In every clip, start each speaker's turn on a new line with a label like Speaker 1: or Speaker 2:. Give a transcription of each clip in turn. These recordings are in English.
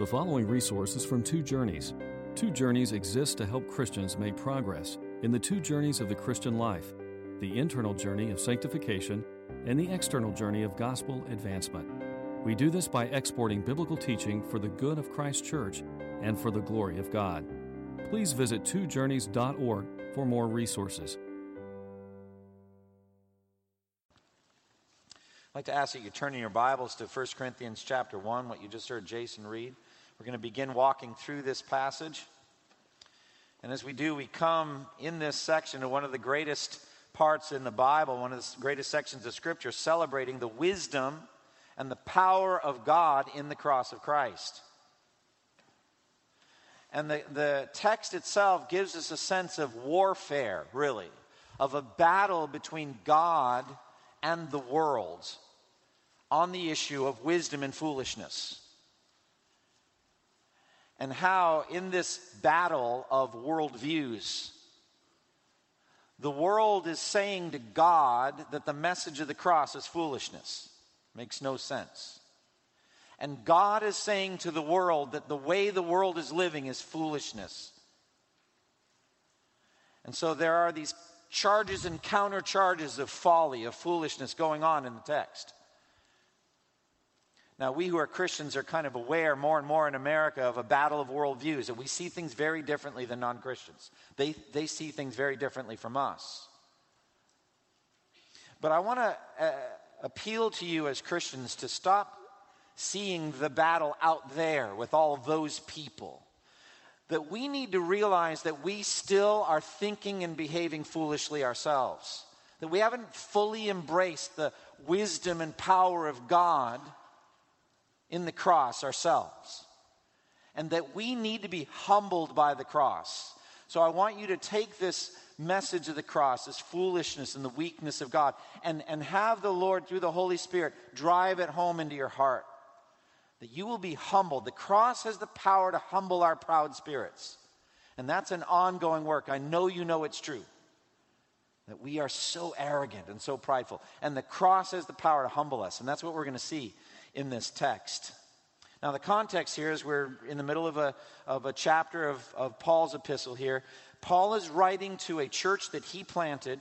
Speaker 1: The following resources from Two Journeys. Two Journeys exists to help Christians make progress in the two journeys of the Christian life the internal journey of sanctification and the external journey of gospel advancement. We do this by exporting biblical teaching for the good of Christ's church and for the glory of God. Please visit twojourneys.org for more resources.
Speaker 2: I'd like to ask that you turn in your Bibles to 1 Corinthians chapter 1, what you just heard Jason read. We're going to begin walking through this passage. And as we do, we come in this section to one of the greatest parts in the Bible, one of the greatest sections of Scripture, celebrating the wisdom and the power of God in the cross of Christ. And the, the text itself gives us a sense of warfare, really, of a battle between God and the world on the issue of wisdom and foolishness. And how, in this battle of worldviews, the world is saying to God that the message of the cross is foolishness. Makes no sense. And God is saying to the world that the way the world is living is foolishness. And so there are these charges and counter charges of folly, of foolishness going on in the text. Now, we who are Christians are kind of aware more and more in America of a battle of worldviews, and we see things very differently than non Christians. They, they see things very differently from us. But I want to uh, appeal to you as Christians to stop seeing the battle out there with all those people. That we need to realize that we still are thinking and behaving foolishly ourselves. That we haven't fully embraced the wisdom and power of God in the cross ourselves. And that we need to be humbled by the cross. So I want you to take this message of the cross, this foolishness and the weakness of God, and, and have the Lord, through the Holy Spirit, drive it home into your heart. That you will be humbled. The cross has the power to humble our proud spirits. And that's an ongoing work. I know you know it's true. That we are so arrogant and so prideful. And the cross has the power to humble us. And that's what we're going to see in this text. Now, the context here is we're in the middle of a, of a chapter of, of Paul's epistle here. Paul is writing to a church that he planted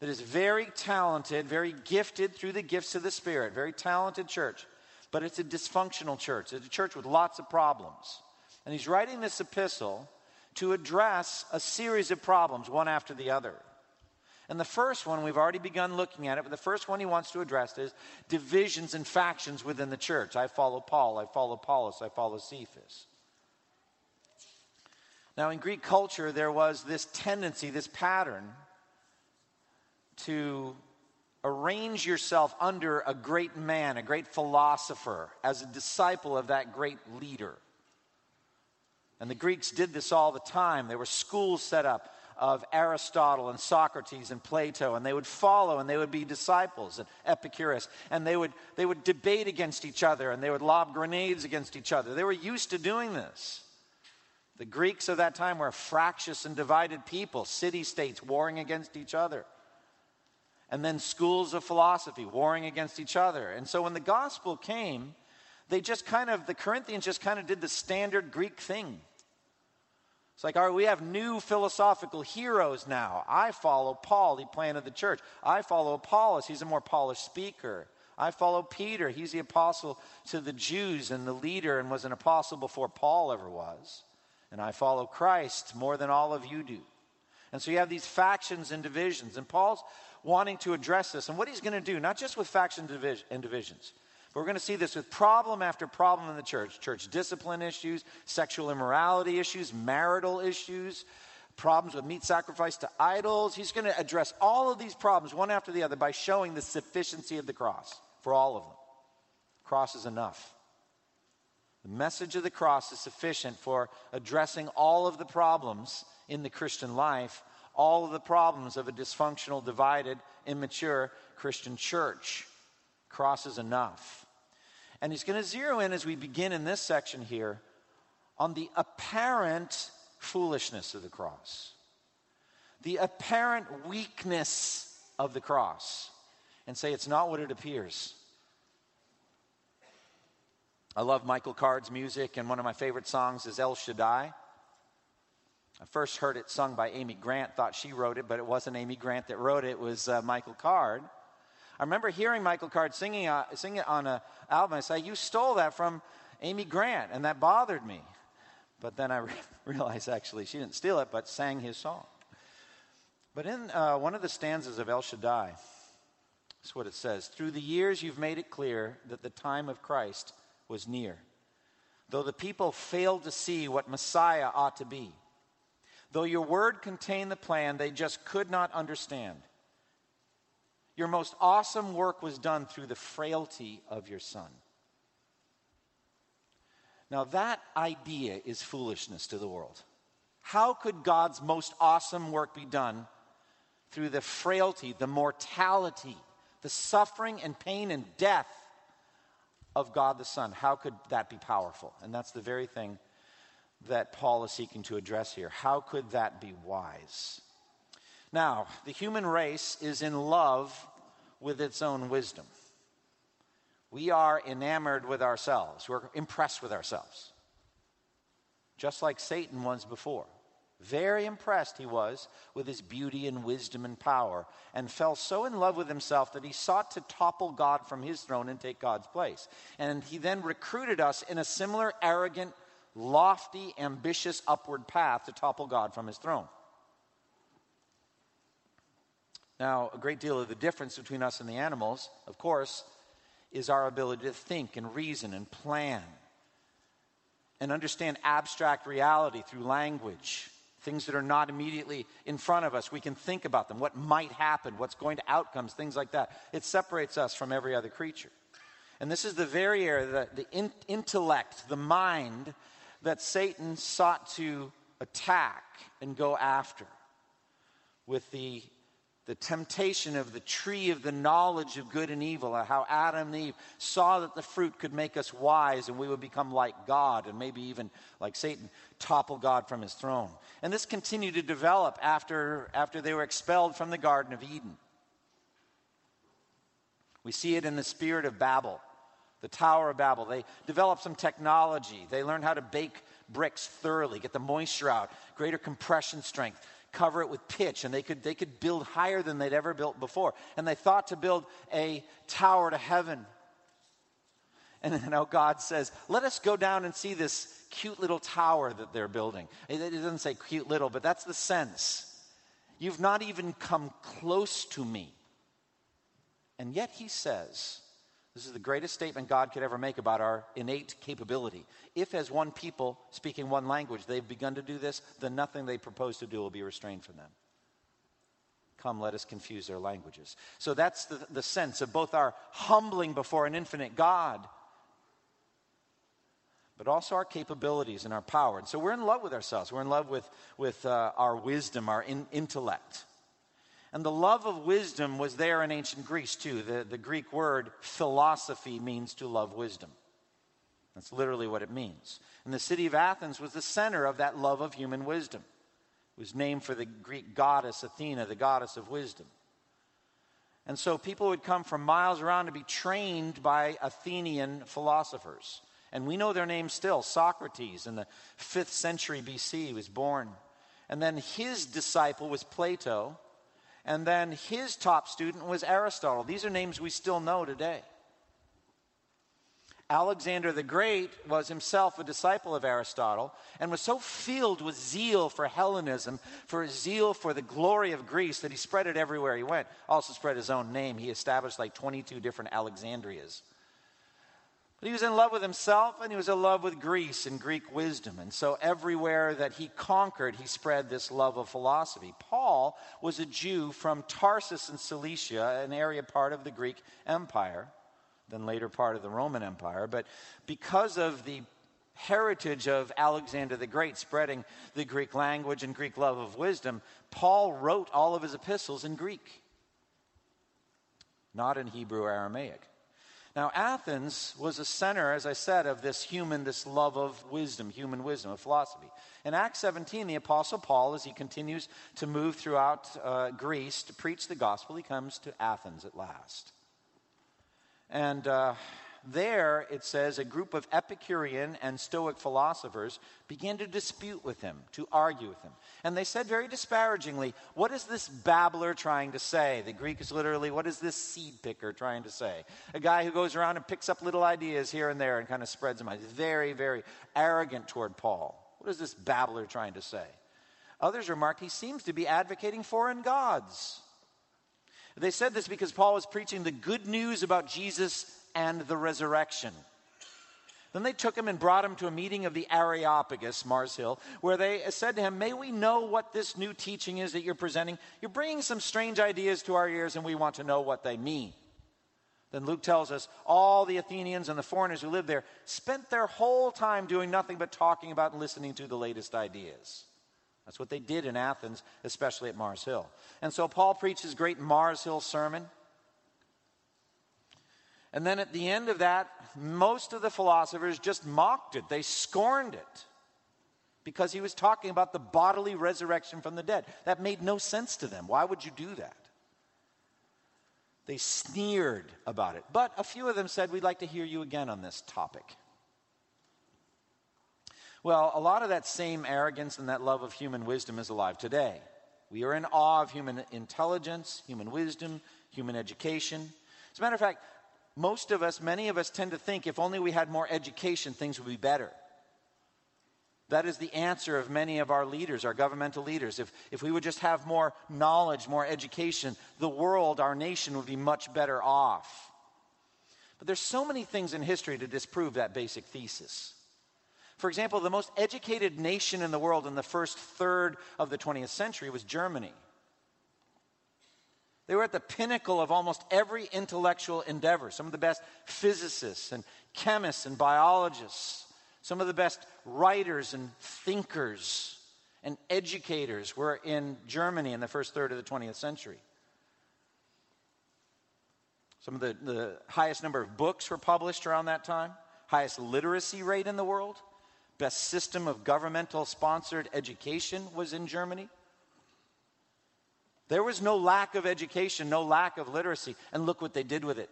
Speaker 2: that is very talented, very gifted through the gifts of the Spirit, very talented church, but it's a dysfunctional church. It's a church with lots of problems. And he's writing this epistle to address a series of problems, one after the other. And the first one, we've already begun looking at it, but the first one he wants to address is divisions and factions within the church. I follow Paul, I follow Apollos, I follow Cephas. Now, in Greek culture, there was this tendency, this pattern to arrange yourself under a great man, a great philosopher, as a disciple of that great leader. And the Greeks did this all the time. There were schools set up of Aristotle and Socrates and Plato, and they would follow and they would be disciples and Epicurus, and they would, they would debate against each other and they would lob grenades against each other. They were used to doing this. The Greeks of that time were a fractious and divided people, city states warring against each other. And then schools of philosophy warring against each other. And so when the gospel came, they just kind of, the Corinthians just kind of did the standard Greek thing. It's like, all right, we have new philosophical heroes now. I follow Paul, he planted the church. I follow Apollos, he's a more polished speaker. I follow Peter, he's the apostle to the Jews and the leader and was an apostle before Paul ever was and I follow Christ more than all of you do. And so you have these factions and divisions. And Paul's wanting to address this. And what he's going to do, not just with factions and divisions, but we're going to see this with problem after problem in the church church discipline issues, sexual immorality issues, marital issues, problems with meat sacrifice to idols. He's going to address all of these problems one after the other by showing the sufficiency of the cross for all of them. Cross is enough. The message of the cross is sufficient for addressing all of the problems in the Christian life, all of the problems of a dysfunctional, divided, immature Christian church. Cross is enough. And he's going to zero in as we begin in this section here on the apparent foolishness of the cross, the apparent weakness of the cross, and say it's not what it appears. I love Michael Card's music, and one of my favorite songs is El Shaddai. I first heard it sung by Amy Grant, thought she wrote it, but it wasn't Amy Grant that wrote it, it was uh, Michael Card. I remember hearing Michael Card singing, uh, singing it on an album. I said, You stole that from Amy Grant, and that bothered me. But then I re- realized actually she didn't steal it, but sang his song. But in uh, one of the stanzas of El Shaddai, that's what it says Through the years, you've made it clear that the time of Christ was near. Though the people failed to see what Messiah ought to be, though your word contained the plan they just could not understand, your most awesome work was done through the frailty of your Son. Now, that idea is foolishness to the world. How could God's most awesome work be done through the frailty, the mortality, the suffering and pain and death of God the Son. How could that be powerful? And that's the very thing that Paul is seeking to address here. How could that be wise? Now, the human race is in love with its own wisdom. We are enamored with ourselves, we're impressed with ourselves, just like Satan was before. Very impressed he was with his beauty and wisdom and power, and fell so in love with himself that he sought to topple God from his throne and take God's place. And he then recruited us in a similar arrogant, lofty, ambitious upward path to topple God from his throne. Now, a great deal of the difference between us and the animals, of course, is our ability to think and reason and plan and understand abstract reality through language things that are not immediately in front of us. We can think about them, what might happen, what's going to outcomes, things like that. It separates us from every other creature. And this is the very area, the, the in, intellect, the mind that Satan sought to attack and go after with the the temptation of the tree of the knowledge of good and evil, how Adam and Eve saw that the fruit could make us wise and we would become like God and maybe even like Satan, topple God from his throne. And this continued to develop after, after they were expelled from the Garden of Eden. We see it in the spirit of Babel, the Tower of Babel. They developed some technology, they learned how to bake bricks thoroughly, get the moisture out, greater compression strength cover it with pitch, and they could, they could build higher than they'd ever built before. And they thought to build a tower to heaven. And now God says, Let us go down and see this cute little tower that they're building. It doesn't say cute little, but that's the sense. You've not even come close to me. And yet he says, this is the greatest statement God could ever make about our innate capability. If, as one people speaking one language, they've begun to do this, then nothing they propose to do will be restrained from them. Come, let us confuse their languages. So that's the, the sense of both our humbling before an infinite God, but also our capabilities and our power. And so we're in love with ourselves. We're in love with, with uh, our wisdom, our in, intellect. And the love of wisdom was there in ancient Greece too. The, the Greek word philosophy means to love wisdom. That's literally what it means. And the city of Athens was the center of that love of human wisdom. It was named for the Greek goddess Athena, the goddess of wisdom. And so people would come from miles around to be trained by Athenian philosophers. And we know their names still. Socrates in the 5th century BC was born. And then his disciple was Plato. And then his top student was Aristotle. These are names we still know today. Alexander the Great was himself a disciple of Aristotle and was so filled with zeal for Hellenism, for zeal for the glory of Greece, that he spread it everywhere he went. Also, spread his own name. He established like 22 different Alexandrias. But he was in love with himself and he was in love with Greece and Greek wisdom. And so everywhere that he conquered, he spread this love of philosophy. Paul was a Jew from Tarsus in Cilicia, an area part of the Greek Empire, then later part of the Roman Empire. But because of the heritage of Alexander the Great spreading the Greek language and Greek love of wisdom, Paul wrote all of his epistles in Greek, not in Hebrew Aramaic. Now, Athens was a center, as I said, of this human, this love of wisdom, human wisdom, of philosophy. In Acts 17, the Apostle Paul, as he continues to move throughout uh, Greece to preach the gospel, he comes to Athens at last. And uh, there it says a group of Epicurean and Stoic philosophers began to dispute with him, to argue with him. And they said very disparagingly, What is this babbler trying to say? The Greek is literally, What is this seed picker trying to say? A guy who goes around and picks up little ideas here and there and kind of spreads them out. Very, very arrogant toward Paul. What is this babbler trying to say? Others remarked he seems to be advocating foreign gods. They said this because Paul was preaching the good news about Jesus and the resurrection. Then they took him and brought him to a meeting of the Areopagus, Mars Hill, where they said to him, May we know what this new teaching is that you're presenting? You're bringing some strange ideas to our ears, and we want to know what they mean. Then Luke tells us all the Athenians and the foreigners who lived there spent their whole time doing nothing but talking about and listening to the latest ideas. That's what they did in Athens, especially at Mars Hill. And so Paul preached his great Mars Hill sermon. And then at the end of that, most of the philosophers just mocked it, they scorned it because he was talking about the bodily resurrection from the dead. That made no sense to them. Why would you do that? They sneered about it. But a few of them said, We'd like to hear you again on this topic. Well, a lot of that same arrogance and that love of human wisdom is alive today. We are in awe of human intelligence, human wisdom, human education. As a matter of fact, most of us, many of us, tend to think if only we had more education, things would be better. That is the answer of many of our leaders, our governmental leaders. If, if we would just have more knowledge, more education, the world, our nation would be much better off. But there's so many things in history to disprove that basic thesis. For example, the most educated nation in the world in the first third of the 20th century was Germany. They were at the pinnacle of almost every intellectual endeavor. Some of the best physicists and chemists and biologists, some of the best writers and thinkers and educators were in Germany in the first third of the 20th century. Some of the, the highest number of books were published around that time, highest literacy rate in the world best system of governmental sponsored education was in Germany. There was no lack of education, no lack of literacy, and look what they did with it.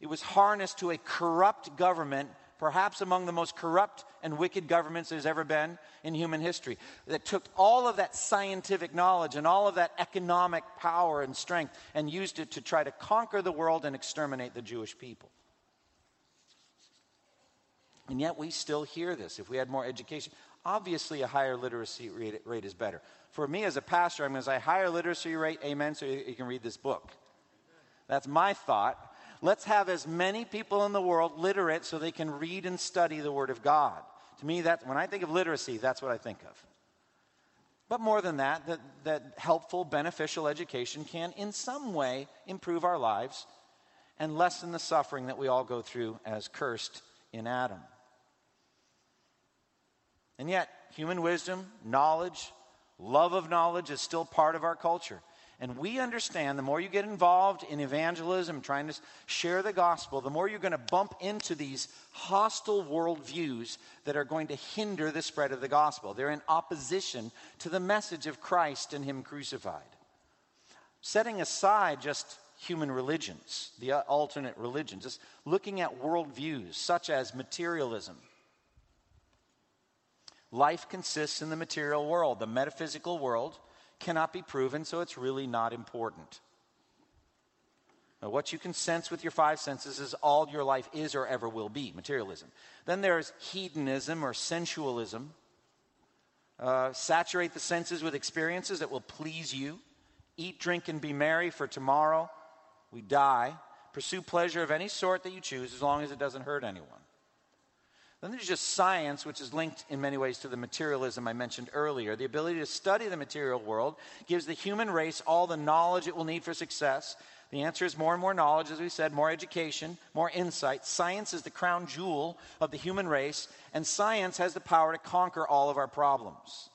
Speaker 2: It was harnessed to a corrupt government, perhaps among the most corrupt and wicked governments there's ever been in human history, that took all of that scientific knowledge and all of that economic power and strength and used it to try to conquer the world and exterminate the Jewish people. And yet we still hear this. If we had more education, obviously a higher literacy rate, is better. For me as a pastor, I'm going to say higher literacy rate, amen, so you, you can read this book. That's my thought. Let's have as many people in the world literate so they can read and study the Word of God. To me, that when I think of literacy, that's what I think of. But more than that, that, that helpful, beneficial education can, in some way, improve our lives and lessen the suffering that we all go through as cursed in Adam. And yet, human wisdom, knowledge, love of knowledge is still part of our culture. And we understand the more you get involved in evangelism, trying to share the gospel, the more you're going to bump into these hostile worldviews that are going to hinder the spread of the gospel. They're in opposition to the message of Christ and Him crucified. Setting aside just human religions, the alternate religions, just looking at worldviews such as materialism Life consists in the material world. The metaphysical world cannot be proven, so it's really not important. Now, what you can sense with your five senses is all your life is or ever will be materialism. Then there's hedonism or sensualism. Uh, saturate the senses with experiences that will please you. Eat, drink, and be merry, for tomorrow we die. Pursue pleasure of any sort that you choose as long as it doesn't hurt anyone. Then there's just science, which is linked in many ways to the materialism I mentioned earlier. The ability to study the material world gives the human race all the knowledge it will need for success. The answer is more and more knowledge, as we said, more education, more insight. Science is the crown jewel of the human race, and science has the power to conquer all of our problems.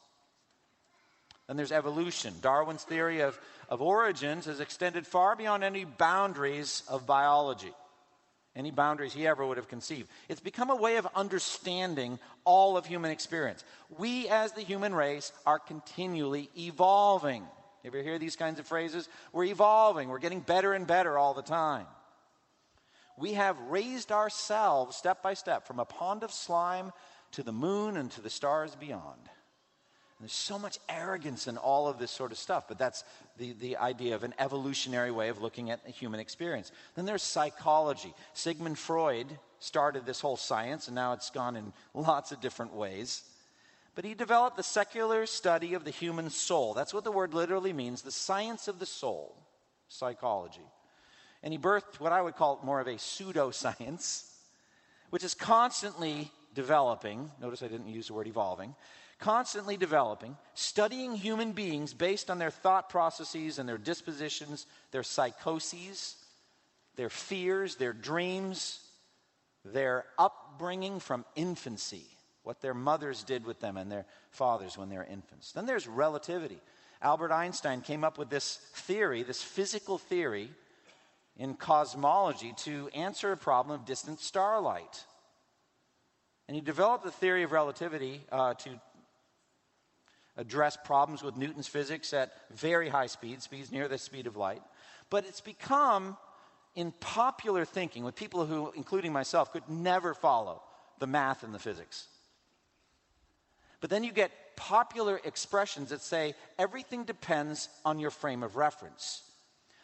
Speaker 2: Then there's evolution. Darwin's theory of, of origins has extended far beyond any boundaries of biology any boundaries he ever would have conceived. It's become a way of understanding all of human experience. We, as the human race, are continually evolving. You ever hear these kinds of phrases? We're evolving, we're getting better and better all the time. We have raised ourselves step by step from a pond of slime to the moon and to the stars beyond. There's so much arrogance in all of this sort of stuff, but that's the, the idea of an evolutionary way of looking at the human experience. Then there's psychology. Sigmund Freud started this whole science, and now it's gone in lots of different ways. But he developed the secular study of the human soul. That's what the word literally means the science of the soul, psychology. And he birthed what I would call more of a pseudoscience, which is constantly developing. Notice I didn't use the word evolving. Constantly developing, studying human beings based on their thought processes and their dispositions, their psychoses, their fears, their dreams, their upbringing from infancy, what their mothers did with them and their fathers when they were infants. Then there's relativity. Albert Einstein came up with this theory, this physical theory in cosmology to answer a problem of distant starlight. And he developed the theory of relativity uh, to address problems with Newton's physics at very high speeds, speeds near the speed of light. But it's become in popular thinking with people who, including myself, could never follow the math and the physics. But then you get popular expressions that say everything depends on your frame of reference,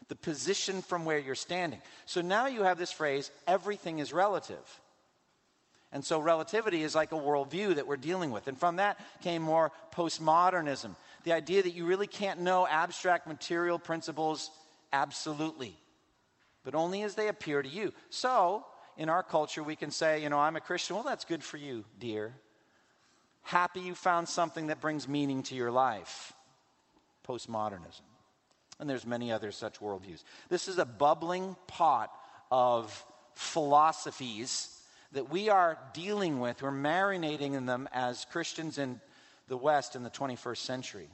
Speaker 2: the position from where you're standing. So now you have this phrase, everything is relative. And so relativity is like a worldview that we're dealing with. And from that came more postmodernism the idea that you really can't know abstract material principles absolutely but only as they appear to you. So, in our culture, we can say, you know, I'm a Christian. Well, that's good for you, dear. Happy you found something that brings meaning to your life. Postmodernism. And there's many other such worldviews. This is a bubbling pot of philosophies that we are dealing with. We're marinating in them as Christians in the West in the 21st century.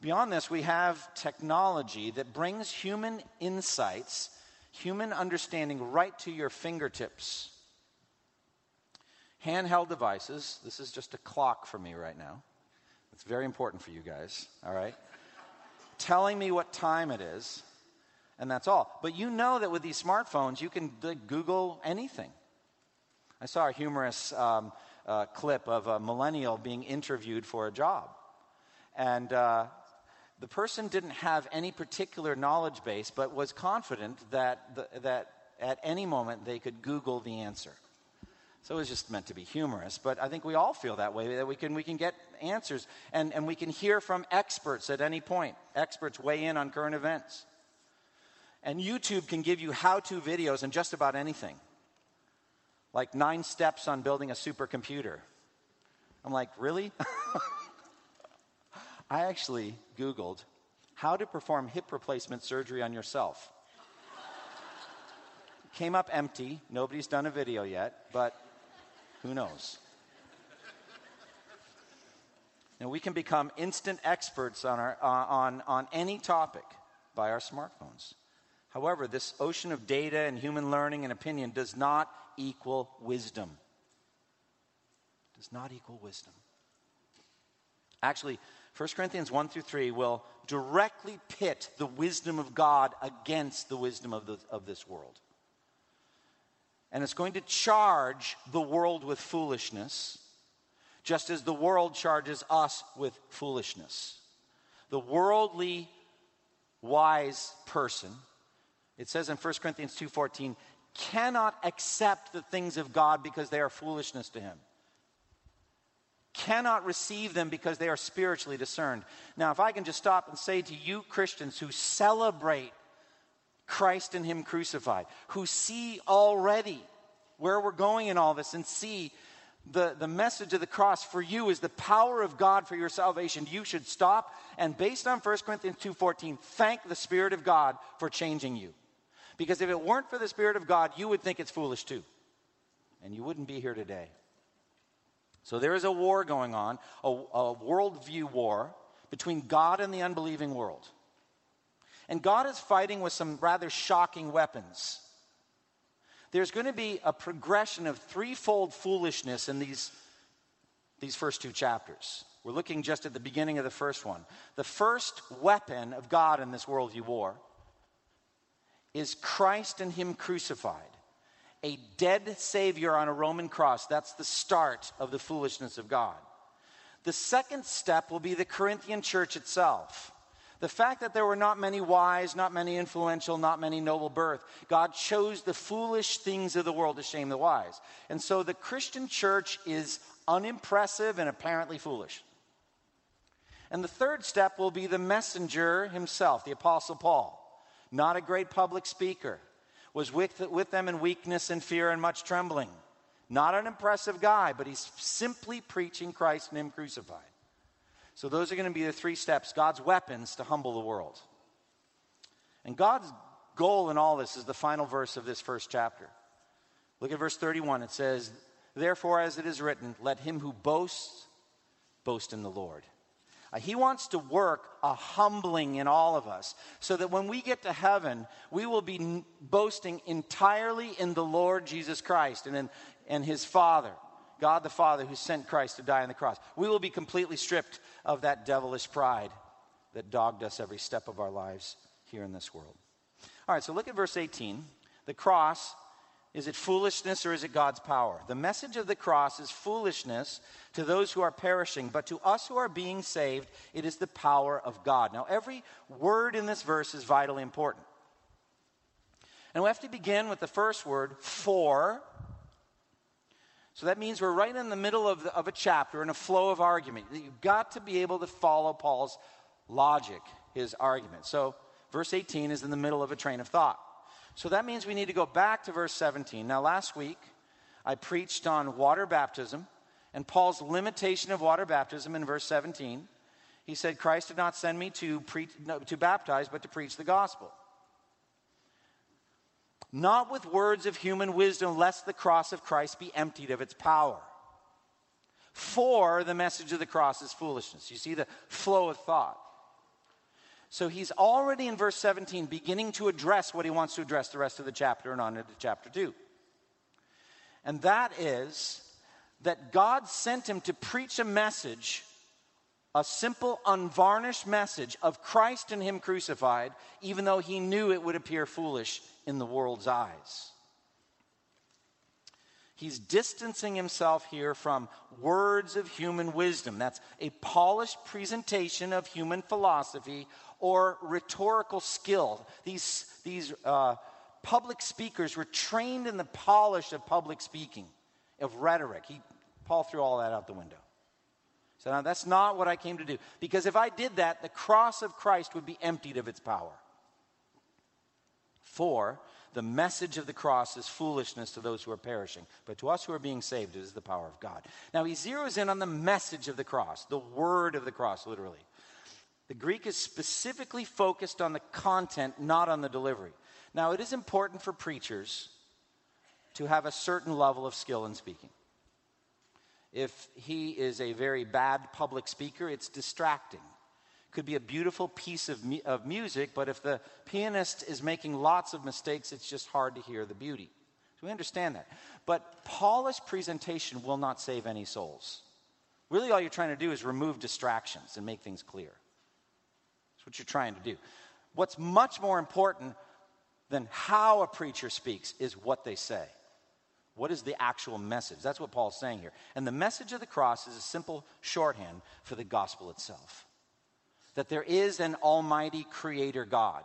Speaker 2: Beyond this, we have technology that brings human insights, human understanding right to your fingertips. Handheld devices, this is just a clock for me right now. It's very important for you guys, all right? Telling me what time it is, and that's all. But you know that with these smartphones, you can Google anything. I saw a humorous um, uh, clip of a millennial being interviewed for a job. And uh, the person didn't have any particular knowledge base, but was confident that, the, that at any moment they could Google the answer. So it was just meant to be humorous, but I think we all feel that way, that we can, we can get answers and, and we can hear from experts at any point. Experts weigh in on current events. And YouTube can give you how to videos on just about anything, like nine steps on building a supercomputer. I'm like, really? I actually Googled how to perform hip replacement surgery on yourself. Came up empty. Nobody's done a video yet, but who knows? Now, we can become instant experts on, our, uh, on, on any topic by our smartphones. However, this ocean of data and human learning and opinion does not equal wisdom. Does not equal wisdom. Actually, 1 Corinthians 1 through 3 will directly pit the wisdom of God against the wisdom of, the, of this world. And it's going to charge the world with foolishness, just as the world charges us with foolishness. The worldly wise person, it says in 1 Corinthians 2:14, cannot accept the things of God because they are foolishness to him cannot receive them because they are spiritually discerned. Now, if I can just stop and say to you Christians who celebrate Christ and Him crucified, who see already where we're going in all this and see the, the message of the cross for you is the power of God for your salvation, you should stop and based on 1 Corinthians 2:14, thank the Spirit of God for changing you. Because if it weren't for the Spirit of God, you would think it's foolish too. And you wouldn't be here today. So there is a war going on, a, a worldview war between God and the unbelieving world. And God is fighting with some rather shocking weapons. There's going to be a progression of threefold foolishness in these, these first two chapters. We're looking just at the beginning of the first one. The first weapon of God in this worldview war is Christ and Him crucified. A dead Savior on a Roman cross. That's the start of the foolishness of God. The second step will be the Corinthian church itself. The fact that there were not many wise, not many influential, not many noble birth, God chose the foolish things of the world to shame the wise. And so the Christian church is unimpressive and apparently foolish. And the third step will be the messenger himself, the Apostle Paul. Not a great public speaker, was with, with them in weakness and fear and much trembling. Not an impressive guy, but he's simply preaching Christ and Him crucified. So, those are going to be the three steps God's weapons to humble the world. And God's goal in all this is the final verse of this first chapter. Look at verse 31. It says, Therefore, as it is written, let him who boasts boast in the Lord. Uh, he wants to work a humbling in all of us so that when we get to heaven, we will be n- boasting entirely in the Lord Jesus Christ and in and his Father, God the Father who sent Christ to die on the cross. We will be completely stripped of that devilish pride that dogged us every step of our lives here in this world. All right, so look at verse 18. The cross is it foolishness or is it God's power? The message of the cross is foolishness to those who are perishing, but to us who are being saved, it is the power of God. Now, every word in this verse is vitally important. And we have to begin with the first word, for. So that means we're right in the middle of, the, of a chapter in a flow of argument. You've got to be able to follow Paul's logic, his argument. So, verse 18 is in the middle of a train of thought. So that means we need to go back to verse 17. Now, last week, I preached on water baptism and Paul's limitation of water baptism in verse 17. He said, Christ did not send me to, pre- no, to baptize, but to preach the gospel. Not with words of human wisdom, lest the cross of Christ be emptied of its power. For the message of the cross is foolishness. You see the flow of thought. So he's already in verse 17 beginning to address what he wants to address the rest of the chapter and on into chapter 2. And that is that God sent him to preach a message, a simple, unvarnished message of Christ and Him crucified, even though he knew it would appear foolish in the world's eyes. He's distancing himself here from words of human wisdom. That's a polished presentation of human philosophy or rhetorical skill. These, these uh, public speakers were trained in the polish of public speaking, of rhetoric. He, Paul threw all that out the window. So now that's not what I came to do. Because if I did that, the cross of Christ would be emptied of its power. For the message of the cross is foolishness to those who are perishing, but to us who are being saved, it is the power of God. Now he zeroes in on the message of the cross, the word of the cross, literally. The Greek is specifically focused on the content, not on the delivery. Now, it is important for preachers to have a certain level of skill in speaking. If he is a very bad public speaker, it's distracting. Could be a beautiful piece of, mu- of music, but if the pianist is making lots of mistakes, it's just hard to hear the beauty. So we understand that. But polished presentation will not save any souls. Really, all you're trying to do is remove distractions and make things clear what you're trying to do. What's much more important than how a preacher speaks is what they say. What is the actual message? That's what Paul's saying here. And the message of the cross is a simple shorthand for the gospel itself that there is an almighty creator God,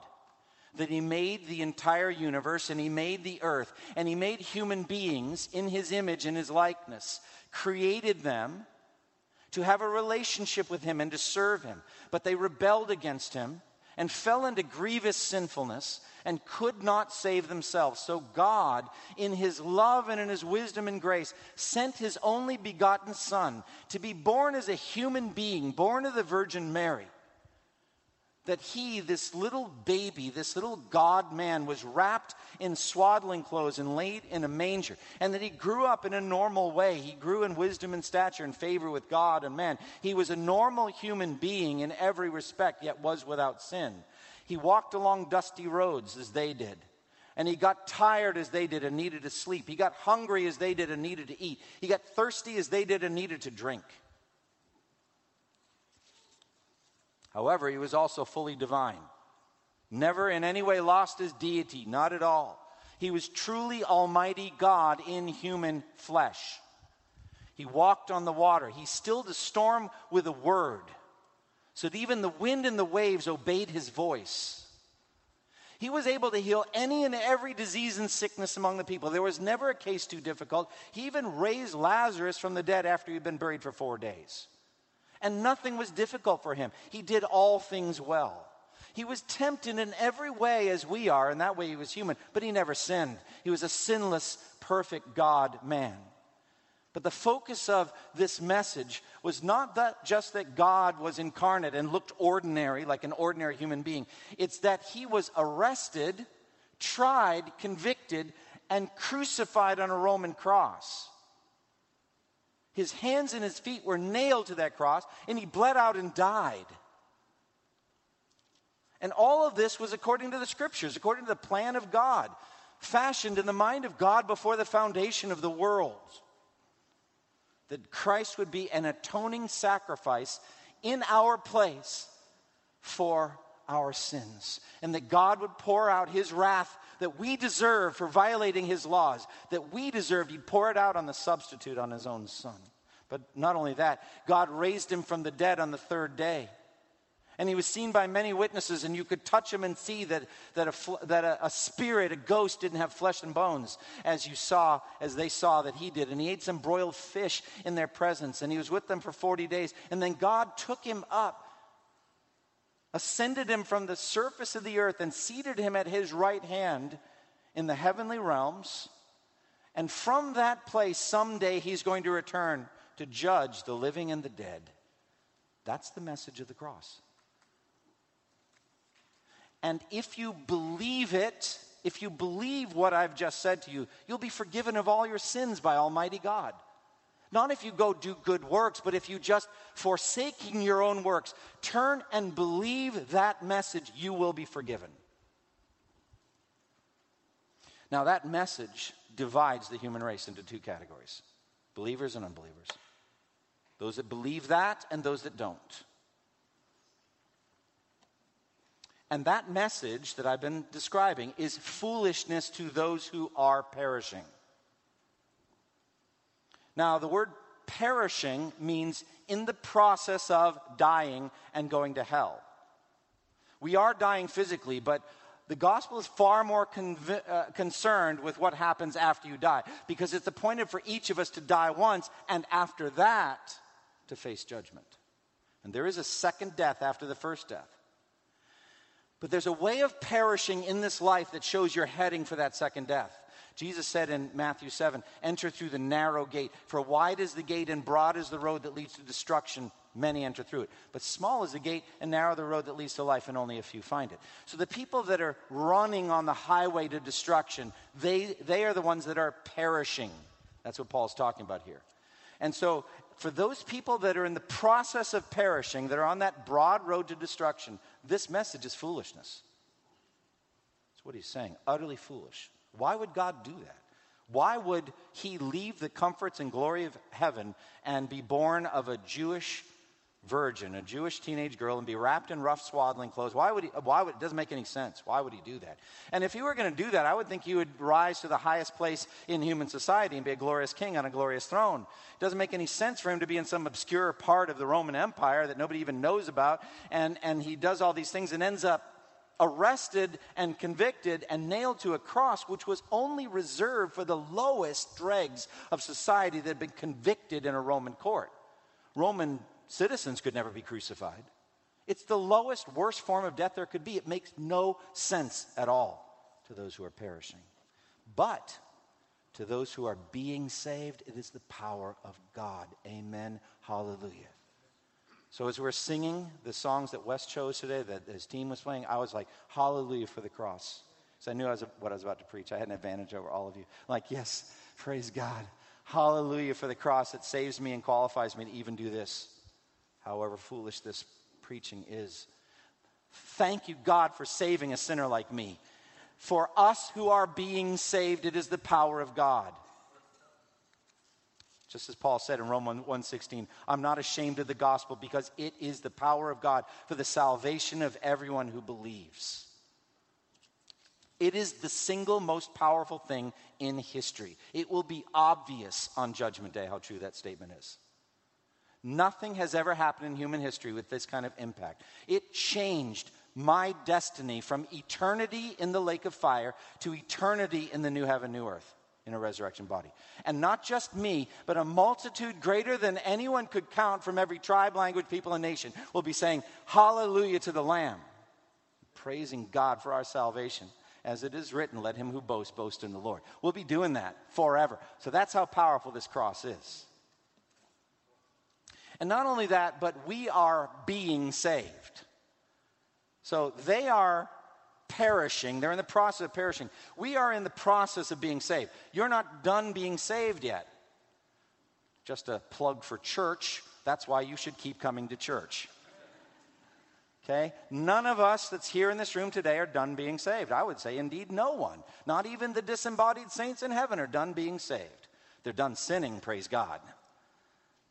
Speaker 2: that he made the entire universe and he made the earth and he made human beings in his image and his likeness, created them to have a relationship with him and to serve him. But they rebelled against him and fell into grievous sinfulness and could not save themselves. So God, in his love and in his wisdom and grace, sent his only begotten Son to be born as a human being, born of the Virgin Mary that he, this little baby, this little God man, was wrapped in swaddling clothes and laid in a manger, and that he grew up in a normal way. He grew in wisdom and stature and favor with God and man. He was a normal human being in every respect, yet was without sin. He walked along dusty roads as they did. And he got tired as they did and needed to sleep. He got hungry as they did and needed to eat. He got thirsty as they did and needed to drink. However, he was also fully divine. never in any way lost his deity, not at all. He was truly Almighty God in human flesh. He walked on the water. He stilled the storm with a word, so that even the wind and the waves obeyed his voice. He was able to heal any and every disease and sickness among the people. There was never a case too difficult. He even raised Lazarus from the dead after he'd been buried for four days. And nothing was difficult for him. He did all things well. He was tempted in every way as we are, and that way he was human, but he never sinned. He was a sinless, perfect God man. But the focus of this message was not that just that God was incarnate and looked ordinary, like an ordinary human being. It's that he was arrested, tried, convicted, and crucified on a Roman cross. His hands and his feet were nailed to that cross, and he bled out and died. And all of this was according to the scriptures, according to the plan of God, fashioned in the mind of God before the foundation of the world that Christ would be an atoning sacrifice in our place for our sins, and that God would pour out his wrath that we deserve for violating his laws, that we deserved, he'd pour it out on the substitute on his own son. But not only that, God raised him from the dead on the third day. And he was seen by many witnesses, and you could touch him and see that, that, a, that a, a, spirit, a ghost, didn't have flesh and bones, as you saw, as they saw that he did. And he ate some broiled fish in their presence, and he was with them for 40 days. And then God took him up, ascended him from the surface of the earth, and seated him at his right hand in the heavenly realms. And from that place, someday he's going to return to judge the living and the dead. That's the message of the cross. And if you believe it, if you believe what I've just said to you, you'll be forgiven of all your sins by Almighty God. Not if you go do good works, but if you just, forsaking your own works, turn and believe that message, you will be forgiven. Now, that message divides the human race into two categories believers and unbelievers. Those that believe that and those that don't. And that message that I've been describing is foolishness to those who are perishing. Now, the word perishing means in the process of dying and going to hell. We are dying physically, but the gospel is far more conv- uh, concerned with what happens after you die because it's appointed for each of us to die once and after that to face judgment. And there is a second death after the first death. But there's a way of perishing in this life that shows you're heading for that second death. Jesus said in Matthew 7 Enter through the narrow gate, for wide is the gate and broad is the road that leads to destruction. Many enter through it. But small is the gate and narrow the road that leads to life, and only a few find it. So the people that are running on the highway to destruction, they, they are the ones that are perishing. That's what Paul's talking about here. And so for those people that are in the process of perishing, that are on that broad road to destruction, this message is foolishness. That's what he's saying. Utterly foolish. Why would God do that? Why would he leave the comforts and glory of heaven and be born of a Jewish virgin, a Jewish teenage girl, and be wrapped in rough swaddling clothes. Why would he? Why would it doesn't make any sense? Why would he do that? And if he were going to do that, I would think he would rise to the highest place in human society and be a glorious king on a glorious throne. It doesn't make any sense for him to be in some obscure part of the Roman Empire that nobody even knows about, and and he does all these things and ends up arrested and convicted and nailed to a cross, which was only reserved for the lowest dregs of society that had been convicted in a Roman court. Roman Citizens could never be crucified. It's the lowest, worst form of death there could be. It makes no sense at all to those who are perishing. But to those who are being saved, it is the power of God. Amen. Hallelujah. So as we're singing the songs that Wes chose today, that his team was playing, I was like, Hallelujah for the cross. Because I knew I was, what I was about to preach. I had an advantage over all of you. like, yes, praise God. Hallelujah for the cross that saves me and qualifies me to even do this however foolish this preaching is. Thank you, God, for saving a sinner like me. For us who are being saved, it is the power of God. Just as Paul said in Romans 1:16, I'm not ashamed of the gospel because it is the power of God for the salvation of everyone who believes. It is the single most powerful thing in history. It will be obvious on Judgment Day how true that statement is. Nothing has ever happened in human history with this kind of impact. It changed my destiny from eternity in the lake of fire to eternity in the new heaven, new earth in a resurrection body. And not just me, but a multitude greater than anyone could count from every tribe, language, people, and nation will be saying, Hallelujah to the Lamb, praising God for our salvation. As it is written, let him who boasts boast in the Lord. We'll be doing that forever. So that's how powerful this cross is. And not only that, but we are being saved. So they are perishing. They're in the process of perishing. We are in the process of being saved. You're not done being saved yet. Just a plug for church. That's why you should keep coming to church. Okay? None of us that's here in this room today are done being saved. I would say, indeed, no one. Not even the disembodied saints in heaven are done being saved. They're done sinning, praise God.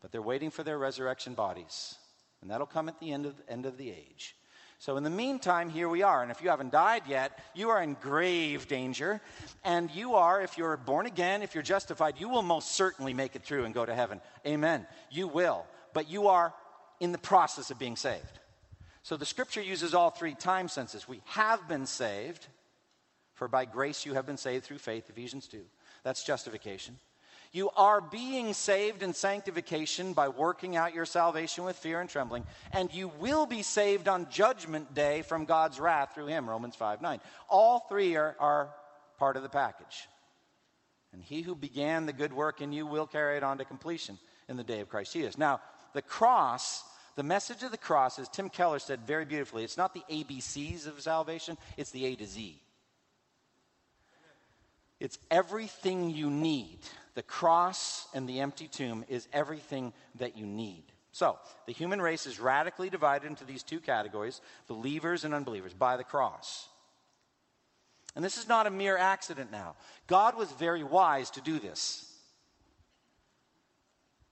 Speaker 2: But they're waiting for their resurrection bodies. And that'll come at the end of, end of the age. So, in the meantime, here we are. And if you haven't died yet, you are in grave danger. And you are, if you're born again, if you're justified, you will most certainly make it through and go to heaven. Amen. You will. But you are in the process of being saved. So, the scripture uses all three time senses. We have been saved, for by grace you have been saved through faith, Ephesians 2. That's justification. You are being saved in sanctification by working out your salvation with fear and trembling, and you will be saved on judgment day from God's wrath through him, Romans 5 9. All three are, are part of the package. And he who began the good work in you will carry it on to completion in the day of Christ Jesus. Now, the cross, the message of the cross, as Tim Keller said very beautifully, it's not the ABCs of salvation, it's the A to Z. It's everything you need the cross and the empty tomb is everything that you need. So, the human race is radically divided into these two categories believers and unbelievers by the cross. And this is not a mere accident now. God was very wise to do this.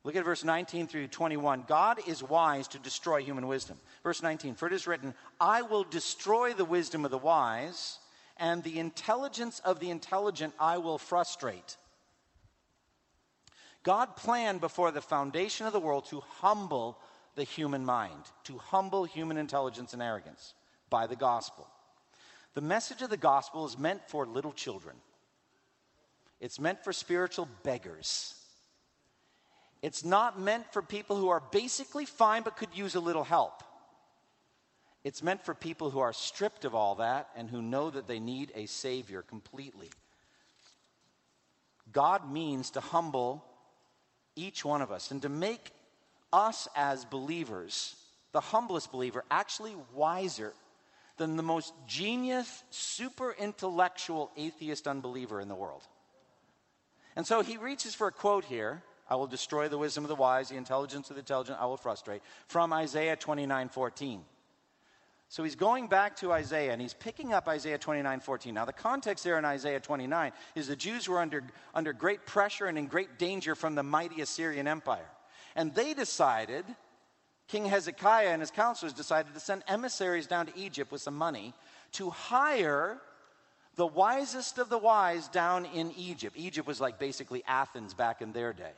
Speaker 2: Look at verse 19 through 21. God is wise to destroy human wisdom. Verse 19 For it is written, I will destroy the wisdom of the wise, and the intelligence of the intelligent I will frustrate. God planned before the foundation of the world to humble the human mind, to humble human intelligence and arrogance by the gospel. The message of the gospel is meant for little children, it's meant for spiritual beggars. It's not meant for people who are basically fine but could use a little help. It's meant for people who are stripped of all that and who know that they need a Savior completely. God means to humble each one of us and to make us as believers, the humblest believer, actually wiser than the most genius, super intellectual atheist unbeliever in the world. And so he reaches for a quote here I will destroy the wisdom of the wise, the intelligence of the intelligent I will frustrate, from Isaiah 29 14. So he's going back to Isaiah and he's picking up Isaiah 29 14. Now, the context there in Isaiah 29 is the Jews were under, under great pressure and in great danger from the mighty Assyrian Empire. And they decided, King Hezekiah and his counselors decided to send emissaries down to Egypt with some money to hire the wisest of the wise down in Egypt. Egypt was like basically Athens back in their day.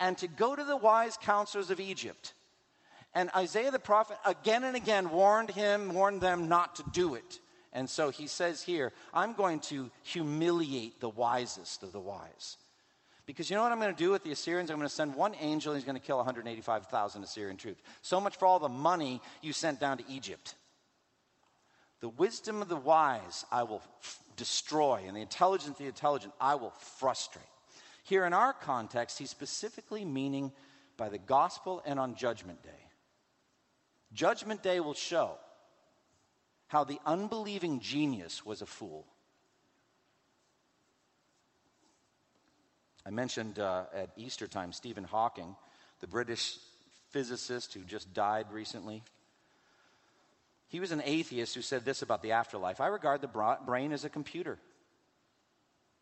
Speaker 2: And to go to the wise counselors of Egypt and Isaiah the prophet again and again warned him, warned them not to do it. And so he says here, I'm going to humiliate the wisest of the wise. Because you know what I'm going to do with the Assyrians? I'm going to send one angel, and he's going to kill 185,000 Assyrian troops. So much for all the money you sent down to Egypt. The wisdom of the wise I will f- destroy, and the intelligence of the intelligent I will frustrate. Here in our context, he's specifically meaning by the gospel and on judgment day. Judgment Day will show how the unbelieving genius was a fool. I mentioned uh, at Easter time Stephen Hawking, the British physicist who just died recently. He was an atheist who said this about the afterlife I regard the brain as a computer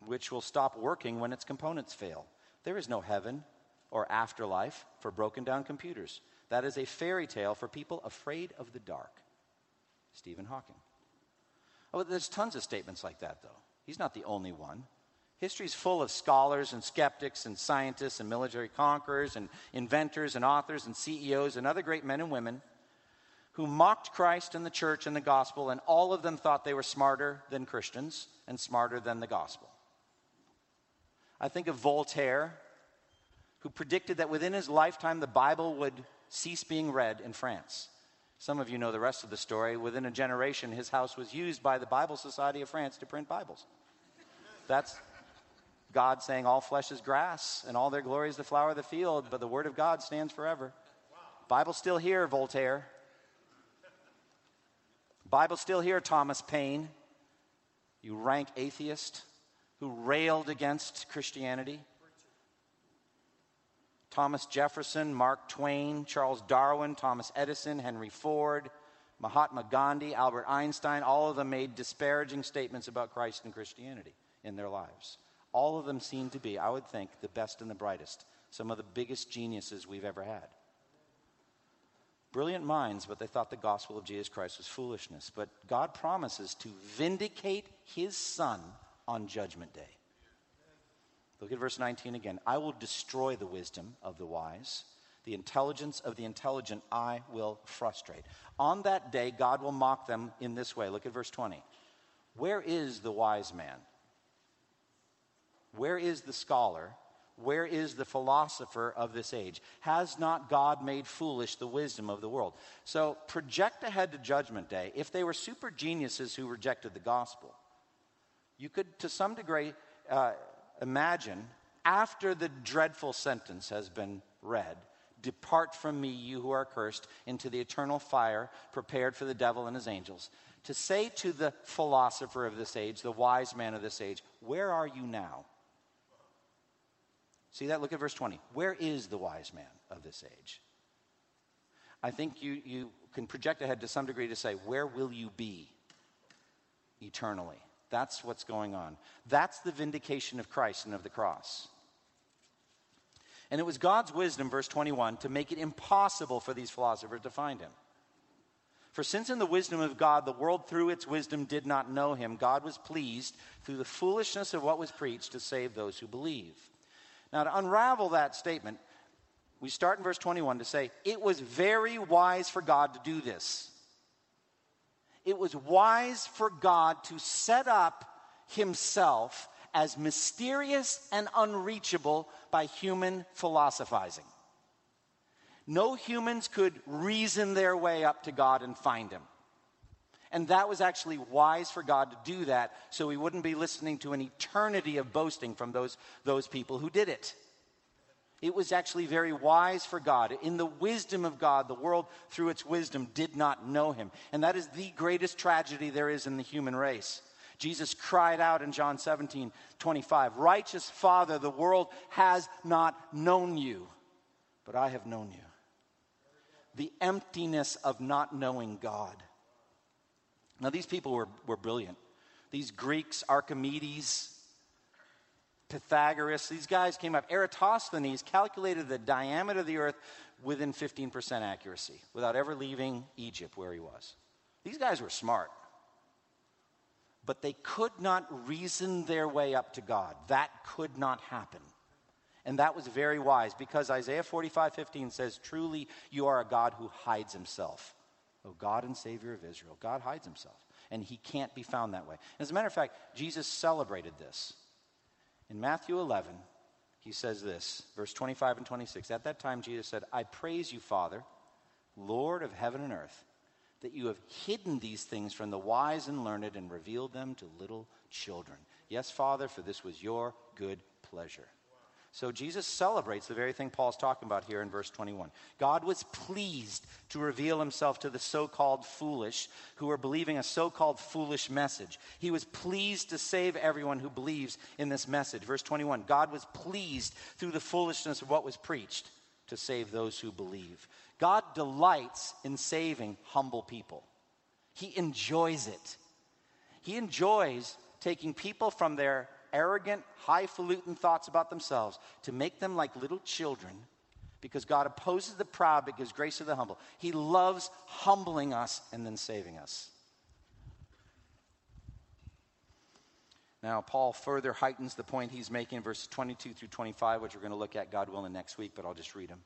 Speaker 2: which will stop working when its components fail. There is no heaven or afterlife for broken down computers. That is a fairy tale for people afraid of the dark. Stephen Hawking. Oh, there's tons of statements like that, though. He's not the only one. History's full of scholars and skeptics and scientists and military conquerors and inventors and authors and CEOs and other great men and women who mocked Christ and the church and the gospel, and all of them thought they were smarter than Christians and smarter than the gospel. I think of Voltaire, who predicted that within his lifetime the Bible would cease being read in France. Some of you know the rest of the story. Within a generation, his house was used by the Bible Society of France to print Bibles. That's God saying, All flesh is grass, and all their glory is the flower of the field, but the word of God stands forever. Bible's still here, Voltaire. Bible still here, Thomas Paine, you rank atheist who railed against Christianity. Thomas Jefferson, Mark Twain, Charles Darwin, Thomas Edison, Henry Ford, Mahatma Gandhi, Albert Einstein, all of them made disparaging statements about Christ and Christianity in their lives. All of them seem to be, I would think, the best and the brightest, some of the biggest geniuses we've ever had. Brilliant minds, but they thought the gospel of Jesus Christ was foolishness. But God promises to vindicate his son on judgment day. Look at verse 19 again. I will destroy the wisdom of the wise. The intelligence of the intelligent I will frustrate. On that day, God will mock them in this way. Look at verse 20. Where is the wise man? Where is the scholar? Where is the philosopher of this age? Has not God made foolish the wisdom of the world? So project ahead to Judgment Day. If they were super geniuses who rejected the gospel, you could, to some degree, uh, imagine after the dreadful sentence has been read Depart from me, you who are cursed, into the eternal fire prepared for the devil and his angels. To say to the philosopher of this age, the wise man of this age, Where are you now? See that? Look at verse 20. Where is the wise man of this age? I think you, you can project ahead to some degree to say, Where will you be eternally? That's what's going on. That's the vindication of Christ and of the cross. And it was God's wisdom, verse 21, to make it impossible for these philosophers to find him. For since in the wisdom of God the world through its wisdom did not know him, God was pleased through the foolishness of what was preached to save those who believe. Now, to unravel that statement, we start in verse 21 to say, It was very wise for God to do this. It was wise for God to set up himself as mysterious and unreachable by human philosophizing. No humans could reason their way up to God and find him. And that was actually wise for God to do that so we wouldn't be listening to an eternity of boasting from those, those people who did it. It was actually very wise for God. In the wisdom of God, the world, through its wisdom, did not know him. And that is the greatest tragedy there is in the human race. Jesus cried out in John 17, 25, Righteous Father, the world has not known you, but I have known you. The emptiness of not knowing God. Now, these people were, were brilliant. These Greeks, Archimedes, Pythagoras, these guys came up. Eratosthenes calculated the diameter of the earth within 15% accuracy without ever leaving Egypt where he was. These guys were smart. But they could not reason their way up to God. That could not happen. And that was very wise because Isaiah 45 15 says, Truly, you are a God who hides himself. O God and Savior of Israel. God hides himself, and he can't be found that way. As a matter of fact, Jesus celebrated this. In Matthew 11, he says this, verse 25 and 26. At that time, Jesus said, I praise you, Father, Lord of heaven and earth, that you have hidden these things from the wise and learned and revealed them to little children. Yes, Father, for this was your good pleasure. So Jesus celebrates the very thing Paul's talking about here in verse 21. God was pleased to reveal himself to the so called foolish who are believing a so called foolish message. He was pleased to save everyone who believes in this message. Verse 21 God was pleased through the foolishness of what was preached to save those who believe. God delights in saving humble people, He enjoys it. He enjoys taking people from their arrogant, highfalutin thoughts about themselves to make them like little children because God opposes the proud but gives grace to the humble. He loves humbling us and then saving us. Now, Paul further heightens the point he's making in verses 22 through 25, which we're going to look at, God willing, next week, but I'll just read them.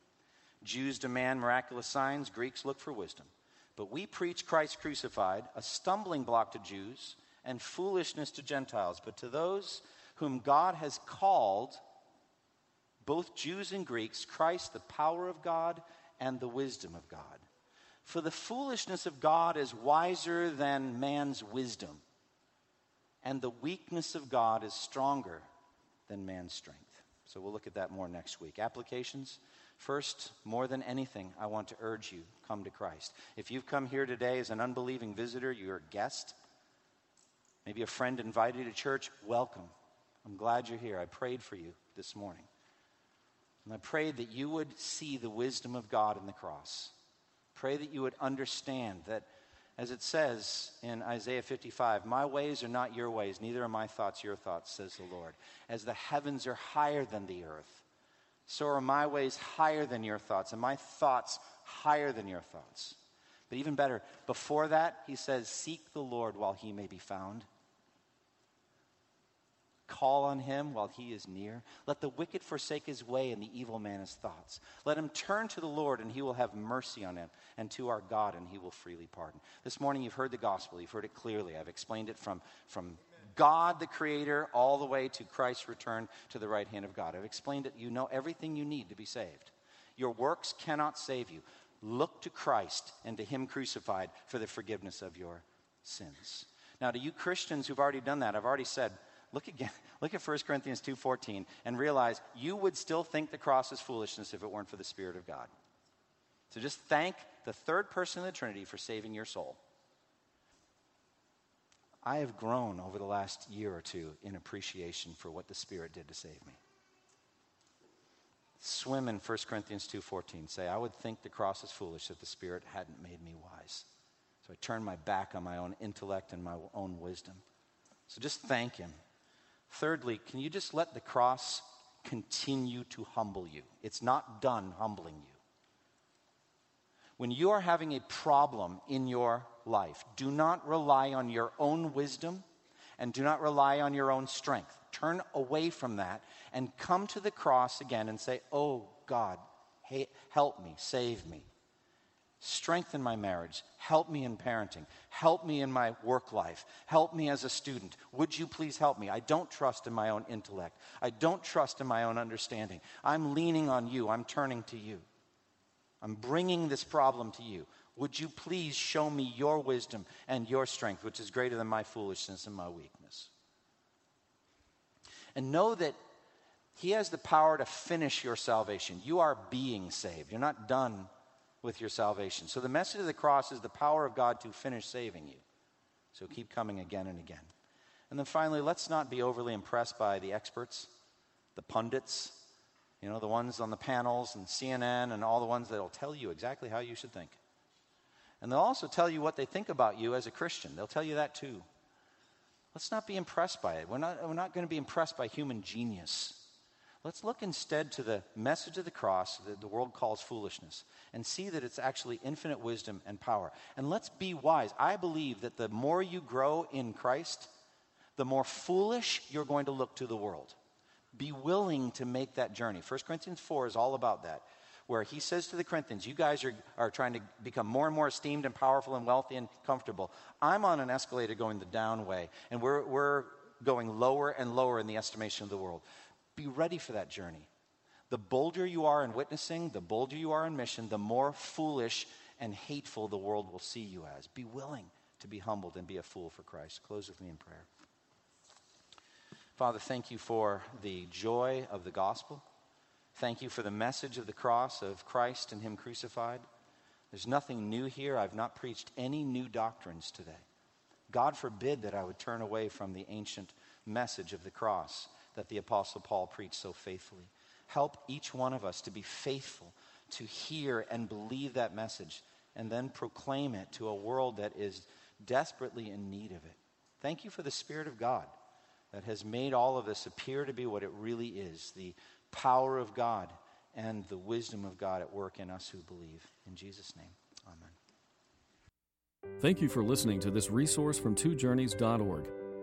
Speaker 2: Jews demand miraculous signs, Greeks look for wisdom. But we preach Christ crucified, a stumbling block to Jews and foolishness to Gentiles. But to those whom God has called, both Jews and Greeks, Christ, the power of God and the wisdom of God. For the foolishness of God is wiser than man's wisdom and the weakness of God is stronger than man's strength. So we'll look at that more next week. Applications. First, more than anything, I want to urge you come to Christ. If you've come here today as an unbelieving visitor, you're a guest, maybe a friend invited you to church, welcome. I'm glad you're here. I prayed for you this morning. And I prayed that you would see the wisdom of God in the cross. Pray that you would understand that as it says in Isaiah 55, My ways are not your ways, neither are my thoughts your thoughts, says the Lord. As the heavens are higher than the earth, so are my ways higher than your thoughts, and my thoughts higher than your thoughts. But even better, before that, he says, Seek the Lord while he may be found. Call on him while he is near. Let the wicked forsake his way and the evil man his thoughts. Let him turn to the Lord and he will have mercy on him, and to our God and he will freely pardon. This morning you've heard the gospel. You've heard it clearly. I've explained it from, from God the Creator all the way to Christ's return to the right hand of God. I've explained it. You know everything you need to be saved. Your works cannot save you. Look to Christ and to him crucified for the forgiveness of your sins. Now, to you Christians who've already done that, I've already said, Look again. Look at 1 Corinthians 2:14 and realize you would still think the cross is foolishness if it weren't for the spirit of God. So just thank the third person of the Trinity for saving your soul. I have grown over the last year or two in appreciation for what the Spirit did to save me. Swim in 1 Corinthians 2:14. Say, I would think the cross is foolish if the Spirit hadn't made me wise. So I turn my back on my own intellect and my own wisdom. So just thank Him Thirdly, can you just let the cross continue to humble you? It's not done humbling you. When you are having a problem in your life, do not rely on your own wisdom and do not rely on your own strength. Turn away from that and come to the cross again and say, Oh God, help me, save me. Strengthen my marriage. Help me in parenting. Help me in my work life. Help me as a student. Would you please help me? I don't trust in my own intellect. I don't trust in my own understanding. I'm leaning on you. I'm turning to you. I'm bringing this problem to you. Would you please show me your wisdom and your strength, which is greater than my foolishness and my weakness? And know that He has the power to finish your salvation. You are being saved, you're not done with your salvation. So the message of the cross is the power of God to finish saving you. So keep coming again and again. And then finally, let's not be overly impressed by the experts, the pundits, you know, the ones on the panels and CNN and all the ones that will tell you exactly how you should think. And they'll also tell you what they think about you as a Christian. They'll tell you that too. Let's not be impressed by it. We're not, we're not going to be impressed by human genius. Let's look instead to the message of the cross that the world calls foolishness and see that it's actually infinite wisdom and power. And let's be wise. I believe that the more you grow in Christ, the more foolish you're going to look to the world. Be willing to make that journey. 1 Corinthians 4 is all about that, where he says to the Corinthians, You guys are, are trying to become more and more esteemed and powerful and wealthy and comfortable. I'm on an escalator going the down way, and we're, we're going lower and lower in the estimation of the world. Be ready for that journey. The bolder you are in witnessing, the bolder you are in mission, the more foolish and hateful the world will see you as. Be willing to be humbled and be a fool for Christ. Close with me in prayer. Father, thank you for the joy of the gospel. Thank you for the message of the cross of Christ and Him crucified. There's nothing new here. I've not preached any new doctrines today. God forbid that I would turn away from the ancient message of the cross that the Apostle Paul preached so faithfully. Help each one of us to be faithful, to hear and believe that message, and then proclaim it to a world that is desperately in need of it. Thank you for the Spirit of God that has made all of this appear to be what it really is the power of God and the wisdom of God at work in us who believe. In Jesus' name, amen.
Speaker 1: Thank you for listening to this resource from twojourneys.org.